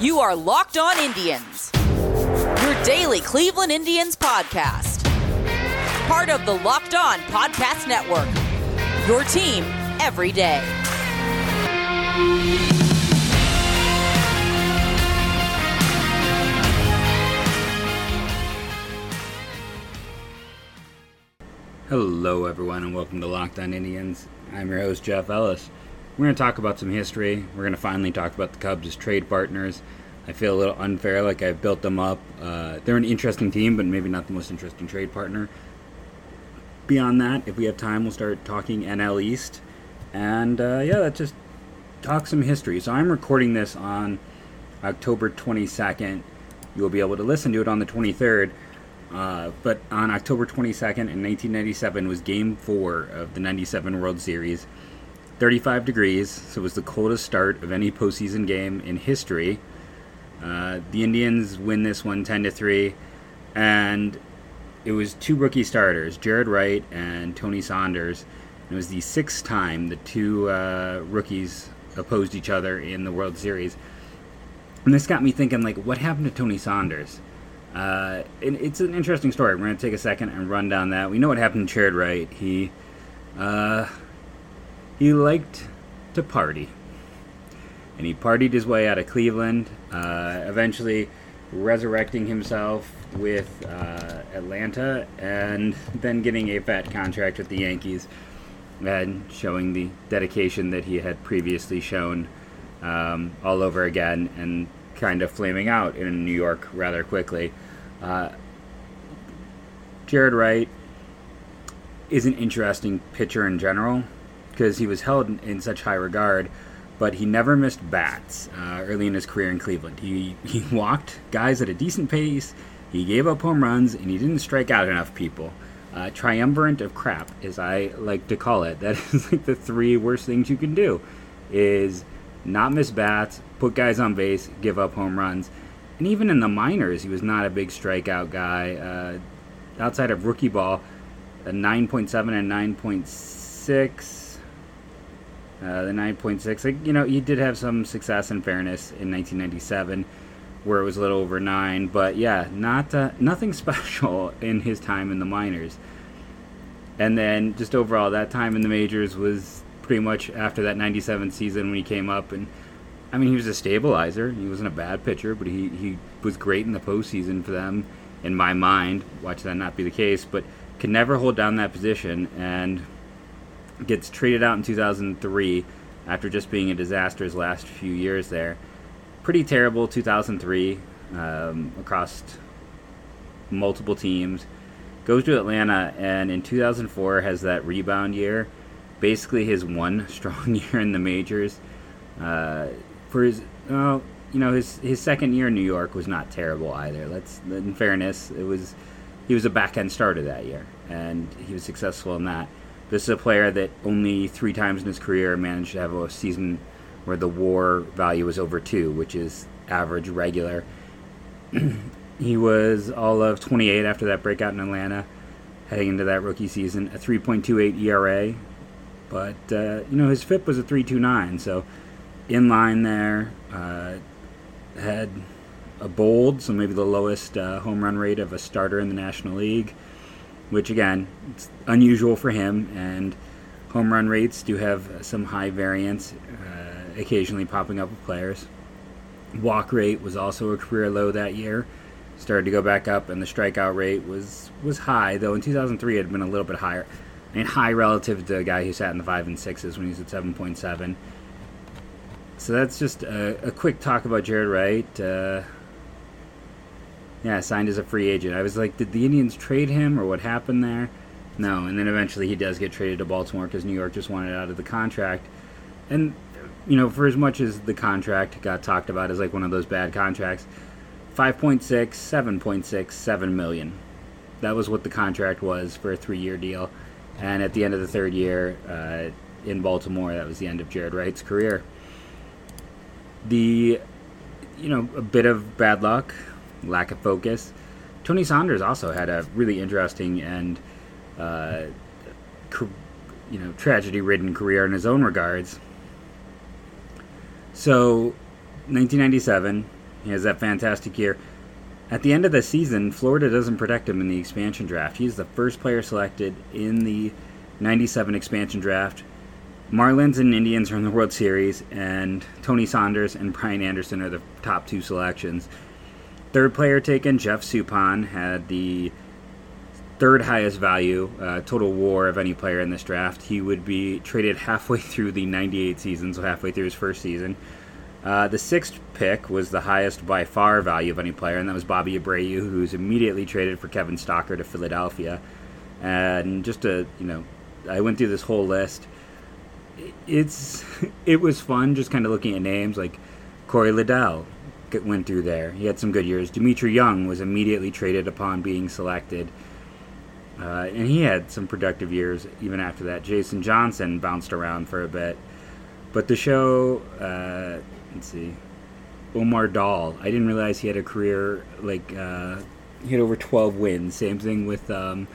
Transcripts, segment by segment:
You are Locked On Indians, your daily Cleveland Indians podcast. Part of the Locked On Podcast Network, your team every day. Hello, everyone, and welcome to Locked On Indians. I'm your host, Jeff Ellis. We're going to talk about some history. We're going to finally talk about the Cubs as trade partners. I feel a little unfair, like I've built them up. Uh, they're an interesting team, but maybe not the most interesting trade partner. Beyond that, if we have time, we'll start talking NL East. And uh, yeah, let's just talk some history. So I'm recording this on October 22nd. You'll be able to listen to it on the 23rd. Uh, but on October 22nd in 1997 was Game 4 of the 97 World Series. 35 degrees, so it was the coldest start of any postseason game in history. Uh, the Indians win this one 10 to 3, and it was two rookie starters, Jaret Wright and Tony Saunders. It was the sixth time the two uh, rookies opposed each other in the World Series. And this got me thinking, like, what happened to Tony Saunders? Uh, it, it's an interesting story. We're going to take a second and run down that. We know what happened to Jaret Wright. He, uh, he liked to party. And he partied his way out of Cleveland, uh, eventually resurrecting himself with uh, Atlanta and then getting a fat contract with the Yankees and showing the dedication that he had previously shown um, all over again and kind of flaming out in New York rather quickly. Uh, Jaret Wright is an interesting pitcher in general because he was held in such high regard, but he never missed bats uh, early in his career in Cleveland. He, he walked guys at a decent pace, he gave up home runs, and he didn't strike out enough people. Uh, triumvirate of crap, as I like to call it. That is like the three worst things you can do: is not miss bats, put guys on base, give up home runs. And even in the minors, he was not a big strikeout guy. Uh, outside of rookie ball, a 9.7 and 9.6. Uh, the 9.6, like, you know, he did have some success in fairness in 1997, where it was a little over nine. But yeah, not uh, nothing special in his time in the minors. And then just overall, that time in the majors was pretty much after that 97 season when he came up and I mean he was a stabilizer. He wasn't a bad pitcher, but he, he was great in the postseason for them in my mind. Watch that not be the case, but could never hold down that position and gets traded out in 2003 after just being a disaster his last few years there. Pretty terrible 2003 um, across multiple teams. Goes to Atlanta and in 2004 has that rebound year basically his one strong year in the majors. Uh, for his, you know, his his second year in New York was not terrible either. Let's, in fairness, it was he was a back end starter that year, and he was successful in that. This is a player that only three times in his career managed to have a season where the WAR value was over two, which is average regular. he was all of 28 after that breakout in Atlanta, heading into that rookie season. A 3.28 ERA, but uh, you know his FIP was a 3.29, so in line there. Uh, had a bold, so maybe the lowest uh, home run rate of a starter in the National League, which again, it's unusual for him. And home run rates do have some high variance, uh, occasionally popping up with players. Walk rate was also a career low that year. Started to go back up, and the strikeout rate was was high, though in 2003 it had been a little bit higher. I mean, high relative to a guy who sat in the five and sixes when he was at 7.7. So that's just a, a, quick talk about Jaret Wright. Uh, yeah, signed as a free agent. I was like, did the Indians trade him or what happened there? No, and then eventually he does get traded to Baltimore because New York just wanted out of the contract. And, you know, for as much as the contract got talked about as like one of those bad contracts, 5.6, 7.6, 7 million. That was what the contract was for a three year deal. And at the end of the third year uh, in Baltimore, that was the end of Jaret Wright's career. The, you know, a bit of bad luck, lack of focus. Tony Saunders also had a really interesting and, uh, you know, tragedy-ridden career in his own regards. So, 1997, He has that fantastic year. At the end of the season, Florida doesn't protect him in the expansion draft. He's the first player selected in the 97 expansion draft. Marlins and Indians are in the World Series, and Tony Saunders and Brian Anderson are the top two selections. Third player taken, Jeff Suppan, had the third highest value, uh, total war of any player in this draft. He would be traded halfway through the 98 season, so halfway through his first season. Uh, the sixth pick was the highest by far value of any player, and that was Bobby Abreu, who's immediately traded for Kevin Stocker to Philadelphia. And just to, you know, I went through this whole list. It's it was fun just kind of looking at names like Cory Lidle went through there. He had some good years. Dmitri Young was immediately traded upon being selected. Uh, and he had some productive years even after that. Jason Johnson bounced around for a bit. But the show, uh, let's see, Omar Daal. I didn't realize he had a career like uh, he had over 12 wins. Same thing with um,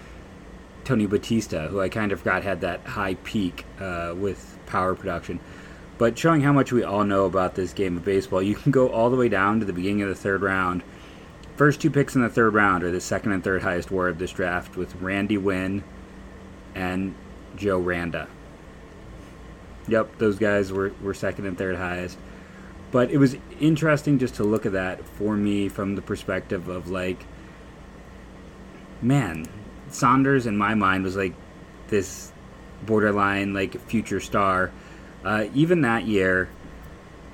Tony Batista, who I kind of forgot had that high peak uh, with power production. But showing how much we all know about this game of baseball, you can go all the way down to the beginning of the third round First two picks in the third round are the second and third highest WAR of this draft, with Randy Winn and Joe Randa. Yep, those guys were, were second and third highest. But it was interesting just to look at that for me from the perspective of like, man, Saunders in my mind was like this borderline like future star. Uh, even that year,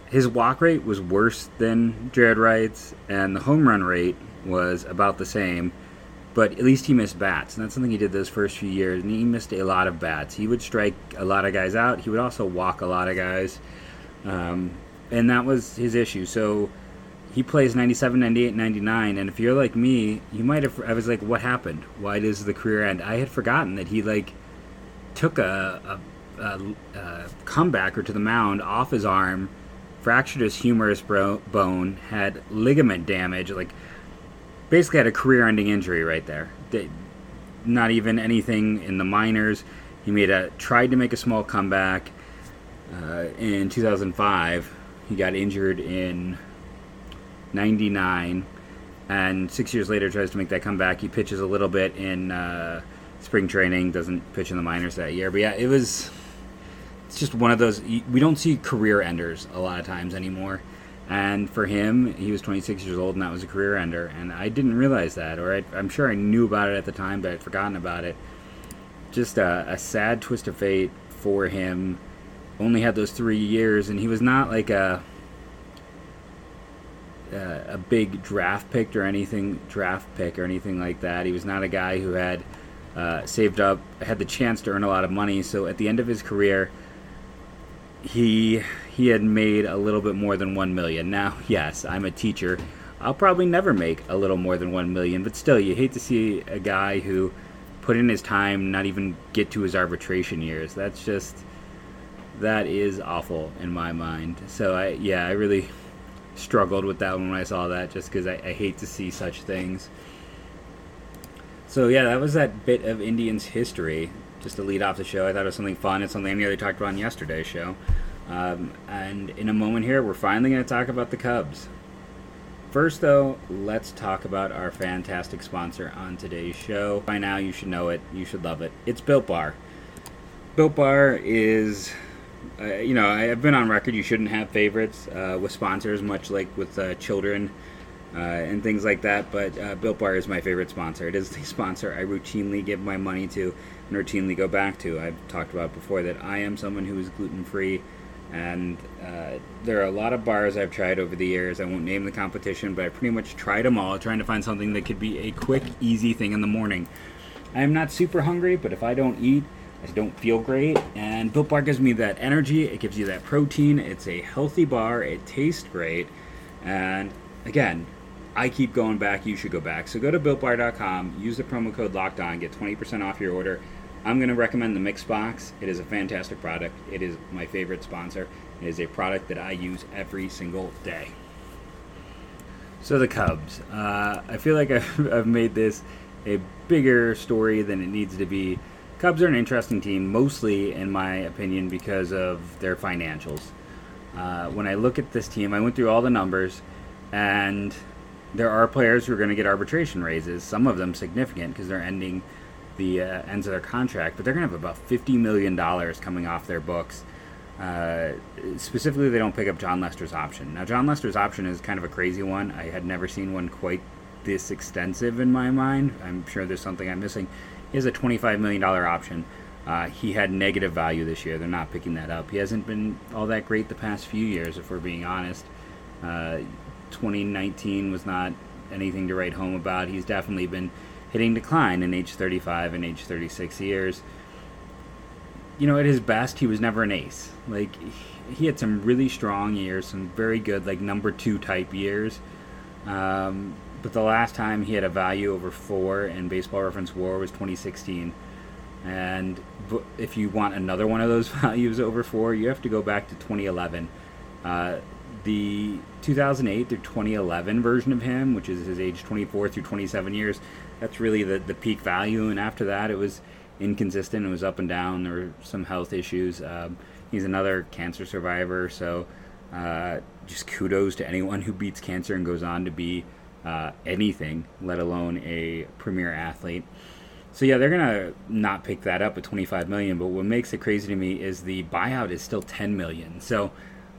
his walk rate was worse than Jaret Wright's, and the home run rate was about the same. But at least he missed bats, and that's something he did those first few years. And he missed a lot of bats. He would strike a lot of guys out. He would also walk a lot of guys, um, and that was his issue. So he plays 97, 98, 99, and if you're like me, you might have. I was like, what happened? Why does the career end? I had forgotten that he like took a, a, a, a comebacker to the mound off his arm fractured his humerus bro- bone, had ligament damage, like basically had a career-ending injury right there. not even anything in the minors. He made a tried to make a small comeback uh, in 2005. He got injured in '99, and six years later tries to make that comeback. He pitches a little bit in uh, spring training, doesn't pitch in the minors that year. But yeah, it was it's just one of those we don't see career enders a lot of times anymore. And for him, he was 26 years old, and that was a career ender. And I didn't realize that, or I, am sure I knew about it at the time, but I'd forgotten about it. Just a, a sad twist of fate for him. Only had those three years, and he was not like a a big draft pick or anything draft pick or anything like that. He was not a guy who had uh, saved up, had the chance to earn a lot of money. So at the end of his career, he he had made a little bit more than 1 million. Now, yes, I'm a teacher. I'll probably never make a little more than 1 million, but still you hate to see a guy who put in his time not even get to his arbitration years. That's just that is awful in my mind. So I yeah, I really struggled with that one when I saw that just because I, I hate to see such things. So yeah, that was that bit of Indians history just to lead off the show. I thought it was something fun. It's something I nearly talked about on yesterday's show. Um, and in a moment here, we're finally going to talk about the Cubs. First, though, let's talk about our fantastic sponsor on today's show. By now, you should know it. You should love it. It's Built Bar. Built Bar is, uh, you know, I've been on record. You shouldn't have favorites uh, with sponsors, much like with uh, children uh, and things like that. But uh, Built Bar is my favorite sponsor. It is the sponsor I routinely give my money to and routinely go back to. I've talked about before that I am someone who is gluten free, and uh, there are a lot of bars I've tried over the years. I won't name the competition, but I pretty much tried them all, trying to find something that could be a quick, easy thing in the morning. I am not super hungry, but if I don't eat, I don't feel great. And Built Bar gives me that energy. It gives you that protein. It's a healthy bar. It tastes great. And again, I keep going back. You should go back. So go to builtbar.com, use the promo code locked on, get 20% off your order. I'm going to recommend the Mix Box. It is a fantastic product. It is my favorite sponsor. It is a product that I use every single day. So the Cubs. Uh, I feel like I've, I've made this a bigger story than it needs to be. Cubs are an interesting team, mostly, in my opinion, because of their financials. Uh, when I look at this team, I went through all the numbers, And there are players who are going to get arbitration raises, some of them significant because they're ending the uh, ends of their contract, but they're going to have about $50 million coming off their books. Uh, specifically, they don't pick up Jon Lester's option. Now, Jon Lester's option is kind of a crazy one. I had never seen one quite this extensive in my mind. I'm sure there's something I'm missing. He has a $25 million option. Uh, he had negative value this year. They're not picking that up. He hasn't been all that great the past few years, if we're being honest. Uh, 2019 was not anything to write home about. He's definitely been hitting decline in age 35 and age 36 years. You know, at his best, he was never an ace. Like, he had some really strong years, some very good, like, number two type years. Um, but the last time he had a value over four in Baseball Reference WAR was 2016. And if you want another one of those values over four, you have to go back to 2011. Uh, the 2008 through 2011 version of him, which is his age 24 through 27 years, that's really the, the peak value. And after that, it was inconsistent. It was up and down. There were some health issues. Um, he's another cancer survivor. So uh, just kudos to anyone who beats cancer and goes on to be uh, anything, let alone a premier athlete. So yeah, they're gonna not pick that up at 25 million. But what makes it crazy to me is the buyout is still 10 million. So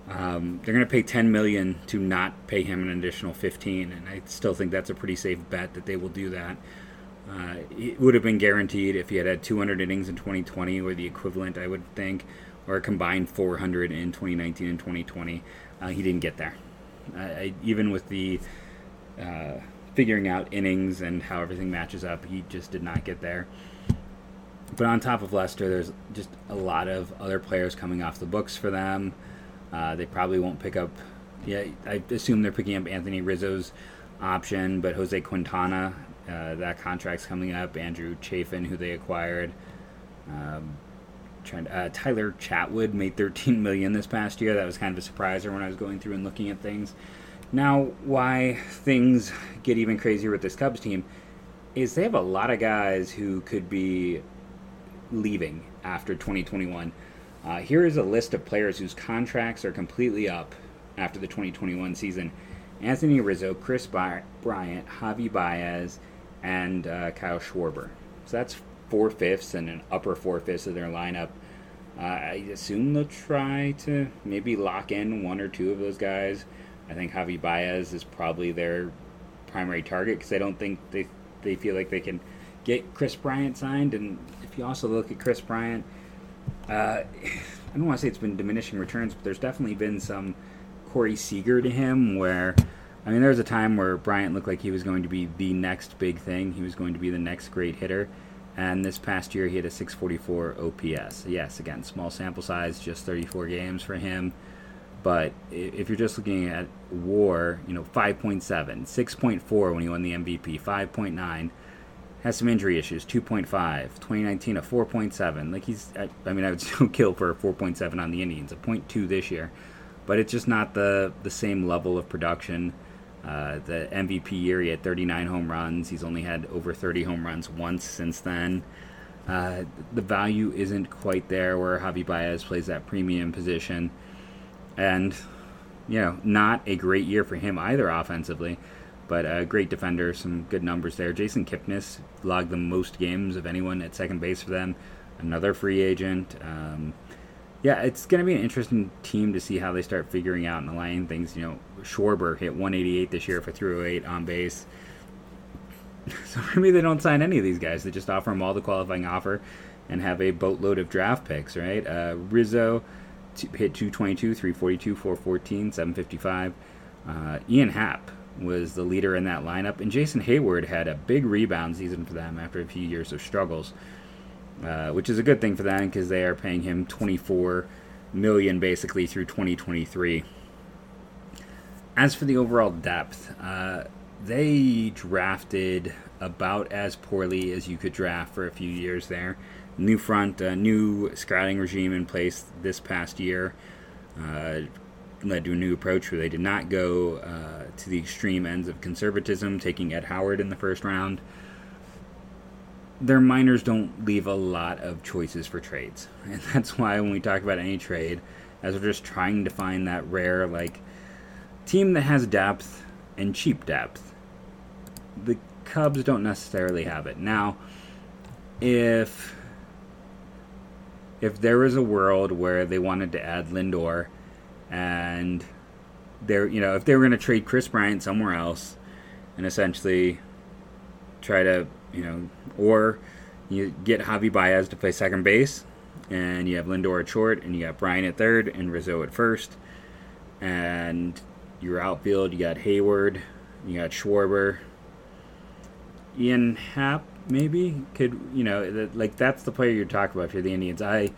um, they're going to pay 10 million to not pay him an additional 15, and I still think that's a pretty safe bet that they will do that. Uh, it would have been guaranteed if he had had 200 innings in 2020, or the equivalent, I would think, or a combined 400 in 2019 and 2020. Uh, he didn't get there. I, even with the uh, figuring out innings and how everything matches up, he just did not get there. But on top of Lester, there's just a lot of other players coming off the books for them. Uh, they probably won't pick up. Yeah, I assume they're picking up Anthony Rizzo's option, but Jose Quintana, uh, that contract's coming up. Andrew Chafin, who they acquired. Um, trying to, uh, Tyler Chatwood made 13 million this past year. That was kind of a surprise when I was going through and looking at things. Now, why things get even crazier with this Cubs team is they have a lot of guys who could be leaving after 2021. Uh, here is a list of players whose contracts are completely up after the 2021 season Anthony Rizzo, Kris Bryant, Javi Baez, and uh, Kyle Schwarber. So that's four fifths and an upper four fifths of their lineup. Uh, I assume they'll try to maybe lock in one or two of those guys. I think Javi Baez is probably their primary target because I don't think they they feel like they can get Kris Bryant signed. And if you also look at Kris Bryant, uh, I don't want to say it's been diminishing returns, but there's definitely been some Corey Seager to him where. I mean, there was a time where Bryant looked like he was going to be the next big thing. He was going to be the next great hitter. And this past year, he had a 644 OPS. Yes, again, small sample size, just 34 games for him. But if you're just looking at WAR, you know, 5.7, 6.4 when he won the MVP, 5.9 has some injury issues 2.5 2019 a 4.7 like he's I, I, mean i would still kill for a 4.7 on the indians a 0.2 this year. But it's just not the the same level of production. Uh, the mvp year he had 39 home runs. He's only had over 30 home runs once since then. Uh, the value isn't quite there where javi baez plays that premium position. And you know not a great year for him either offensively but a great defender, some good numbers there. Jason Kipnis logged the most games of anyone at second base for them. Another free agent. Um, yeah, it's going to be an interesting team to see how they start figuring out and aligning things. You know, Schwarber hit 188 this year for 308 on base. So maybe they don't sign any of these guys. They just offer them all the qualifying offer and have a boatload of draft picks, right? Uh, Rizzo hit 222, 342, 414, 755. Uh, Ian Happ was the leader in that lineup, and Jason Heyward had a big rebound season for them after a few years of struggles, uh, which is a good thing for them because they are paying him 24 million basically through 2023. As for the overall depth, uh, they drafted about as poorly as you could draft for a few years there. New front, new scouting regime in place this past year. Uh, led to a new approach where they did not go uh, to the extreme ends of conservatism, taking Ed Howard in the first round. Their minors don't leave a lot of choices for trades. And that's why when we talk about any trade, as we're just trying to find that rare, like, team that has depth and cheap depth. The Cubs don't necessarily have it. Now, if if there was a world where they wanted to add Lindor and they're you know if they were going to trade Kris Bryant somewhere else and essentially try to you know or you get Javi Baez to play second base and you have Lindor at short and you got Bryant at third and Rizzo at first and your outfield you got Heyward you got Schwarber. Ian Happ maybe? Could you know like that's the player you're talking about if you're the Indians. I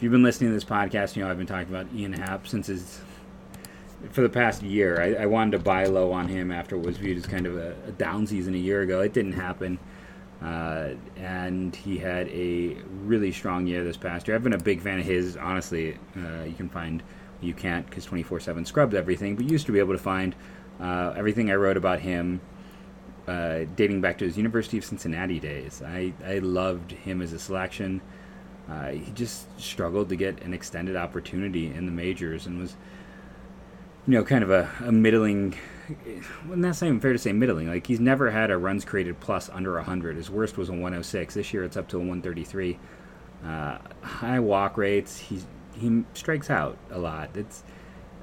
if you've been listening to this podcast you know I've been talking about Ian Happ since his for the past year. I, I, wanted to buy low on him after it was viewed as kind of a, a down season a year ago. It didn't happen. Uh, and he had a really strong year this past year. I've been a big fan of his. Honestly, uh, you can find you can't because 24/7 scrubs everything, but you used to be able to find uh, everything I wrote about him uh, dating back to his University of Cincinnati days. I I loved him as a selection. Uh, he just struggled to get an extended opportunity in the majors and was you know, kind of a, a middling. Well, that's not even fair to say middling. Like he's never had a runs created plus under 100. His worst was a 106. This year it's up to a 133. Uh, high walk rates. He's he strikes out a lot. It's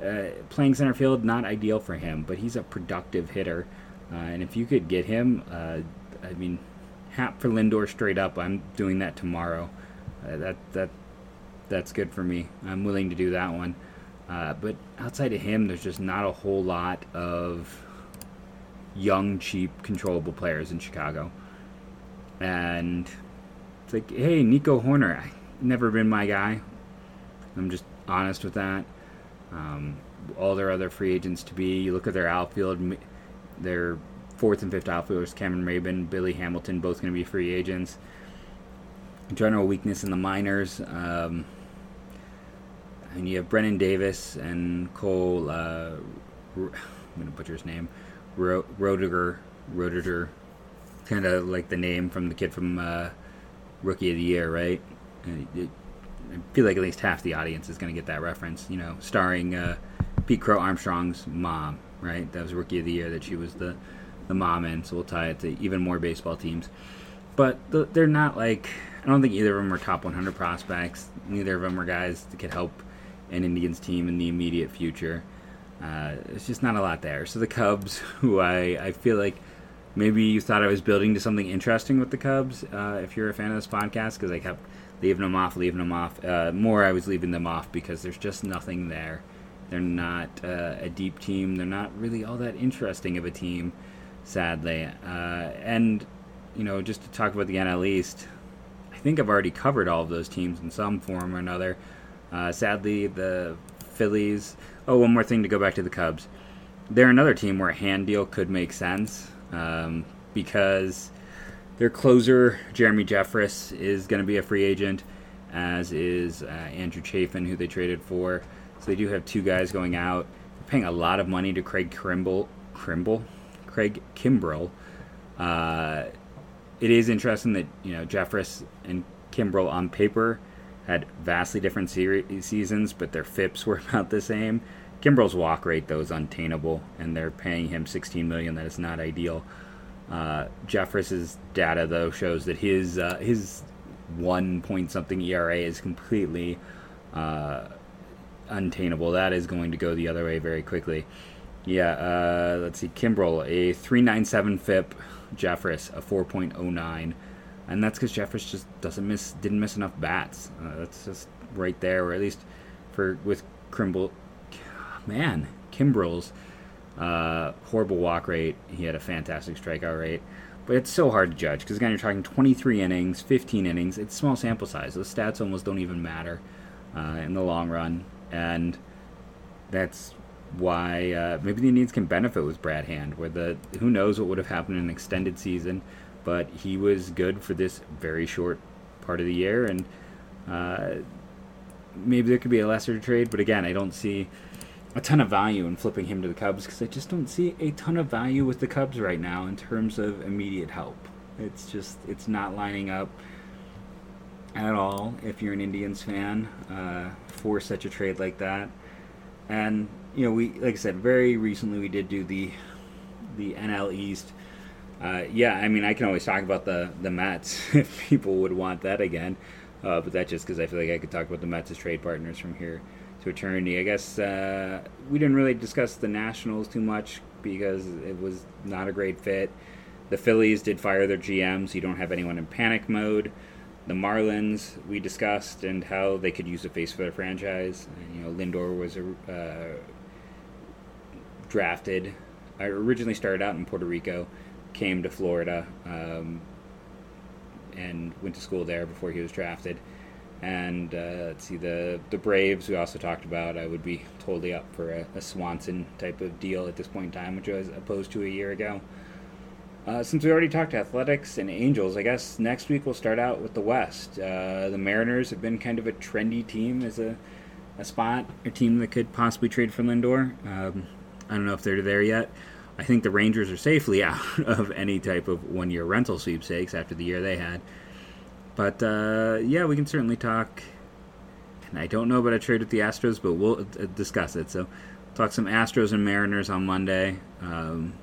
uh, playing center field not ideal for him, but he's a productive hitter. Uh, and if you could get him, uh, I mean, Happ for Lindor straight up. I'm doing that tomorrow. Uh, that that that's good for me. I'm willing to do that one. Uh, but outside of him, there's just not a whole lot of young, cheap, controllable players in Chicago. And it's like, hey, Nico Hoerner, never been my guy. I'm just honest with that. Um, all their other free agents to be, you look at their outfield, their fourth and fifth outfielders, Cameron Maybin, Billy Hamilton, both going to be free agents. General weakness in the minors. Um, and you have Brennen Davis and Cole. Uh, I'm gonna butcher his name. Ro- Rodiger, Rodiger, kind of like the name from the kid from uh, Rookie of the Year, right? It, I feel like at least half the audience is gonna get that reference. You know, starring uh, Pete Crow Armstrong's mom, right? That was Rookie of the Year that she was the the mom in. So we'll tie it to even more baseball teams. But the, they're not like I don't think either of them are top 100 prospects. Neither of them are guys that could help an Indians team in the immediate future. Uh, it's just not a lot there. So the Cubs, who I, I feel like maybe you thought I was building to something interesting with the Cubs, uh, if you're a fan of this podcast, because I kept leaving them off, leaving them off. Uh, more, I was leaving them off because there's just nothing there. They're not uh, a deep team. They're not really all that interesting of a team, sadly. Uh, and, you know, just to talk about the NL East, think I've already covered all of those teams in some form or another. Uh, sadly, the Phillies. Oh, one more thing to go back to the Cubs. They're another team where a hand deal could make sense um, because their closer, Jeremy Jeffress, is going to be a free agent, as is uh, Andrew Chafin, who they traded for. So they do have two guys going out. They're paying a lot of money to Craig Kimbrel. Kimbrel? Craig Kimbrel. Uh, it is interesting that you know Jeffress and Kimbrel on paper had vastly different series, seasons, but their FIPS were about the same. Kimbrel's walk rate though is untainable, and they're paying him 16 million. That is not ideal. Uh, Jeffress's data though shows that his uh, his one point something ERA is completely uh, untainable. That is going to go the other way very quickly. Yeah, uh, let's see. Kimbrel a 397 FIP, Jeffress a 4.09 and that's because Jeffress just doesn't miss, didn't miss enough bats. Uh, that's just right there, or at least for with Kimbrel, man, Kimbrel's uh, horrible walk rate. He had a fantastic strikeout rate, but it's so hard to judge because again, you're talking 23 innings, 15 innings. It's small sample size. Those stats almost don't even matter uh, in the long run, and that's why uh, maybe the Indians can benefit with Brad Hand. Where the who knows what would have happened in an extended season but he was good for this very short part of the year, and uh, maybe there could be a lesser trade. But again, I don't see a ton of value in flipping him to the Cubs because I just don't see a ton of value with the Cubs right now in terms of immediate help. It's just it's not lining up at all if you're an Indians fan uh, for such a trade like that. And you know, we like I said, very recently we did do the the NL East. Uh, yeah, I mean, I can always talk about the the Mets if people would want that again, uh, but that's just because I feel like I could talk about the Mets as trade partners from here to eternity. I guess uh, we didn't really discuss the Nationals too much because it was not a great fit. The Phillies did fire their GM, so you don't have anyone in panic mode. The Marlins we discussed and how they could use a face for their franchise. You know, Lindor was uh, drafted. I originally started out in Puerto Rico, came to Florida, um, and went to school there before he was drafted. And uh, let's see the the Braves we also talked about. I would be totally up for a, a Swanson type of deal at this point in time, which I was opposed to a year ago. Uh, since we already talked athletics and Angels, I guess next week we'll start out with the West. Uh, the Mariners have been kind of a trendy team as a, a spot, a team that could possibly trade for Lindor. Um, I don't know if they're there yet. I think the Rangers are safely out of any type of one year rental sweepstakes after the year they had. But uh, yeah, we can certainly talk. And I don't know about a trade with the Astros, but we'll uh, discuss it. So, talk some Astros and Mariners on Monday. Um,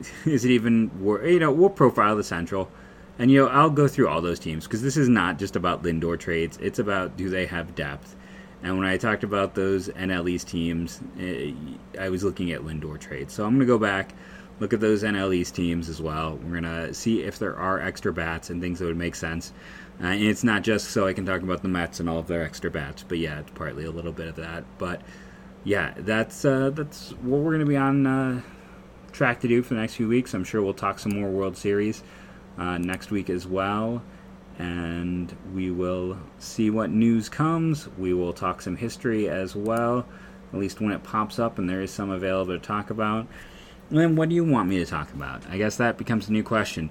is it even you know we'll profile the central and you know i'll go through all those teams because this is not just about lindor trades it's about do they have depth and when i talked about those nl east teams eh, i was looking at lindor trades so i'm going to go back look at those nl east teams as well we're going to see if there are extra bats and things that would make sense uh, and it's not just so i can talk about the mets and all of their extra bats but yeah it's partly a little bit of that but yeah that's uh, that's what we're going to be on uh, track to do for the next few weeks. I'm sure we'll talk some more World Series uh, next week as well. And we will see what news comes. We will talk some history as well, at least when it pops up and there is some available to talk about. And then, what do you want me to talk about? I guess that becomes a new question.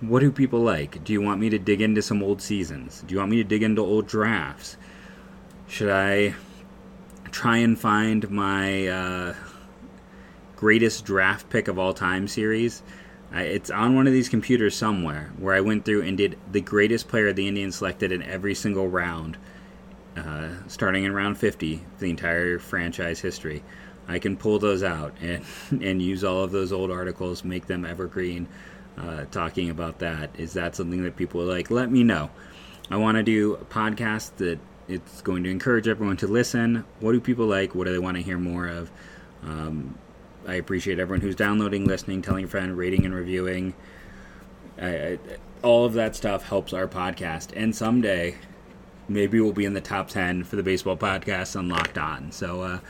What do people like? Do you want me to dig into some old seasons? Do you want me to dig into old drafts? Should I try and find my uh, greatest draft pick of all time series. Uh, it's on one of these computers somewhere where I went through and did the greatest player the Indians selected in every single round, uh, starting in round 50, the entire franchise history. I can pull those out and, and use all of those old articles, make them evergreen, uh, talking about that. Is that something that people like? Let me know. I want to do a podcast that it's going to encourage everyone to listen. What do people like? What do they want to hear more of? Um, I appreciate everyone who's downloading, listening, telling a friend, rating, and reviewing. I, I, all of that stuff helps our podcast. And someday, maybe we'll be in the top 10 for the baseball podcast on Locked On. So uh,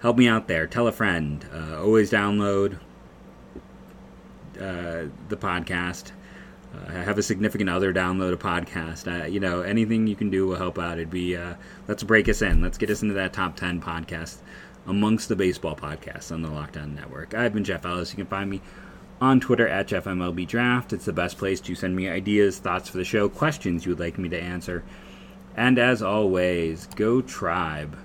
help me out there. Tell a friend. Uh, always download uh, the podcast. Uh, have a significant other download a podcast. Uh, you know, anything you can do will help out. It'd be, uh, let's break us in. Let's get us into that top 10 podcast amongst the baseball podcasts on the Locked On Network. I've been Jeff Ellis. You can find me on Twitter at JeffMLBDraft. It's the best place to send me ideas, thoughts for the show, questions you would like me to answer. And as always, go Tribe.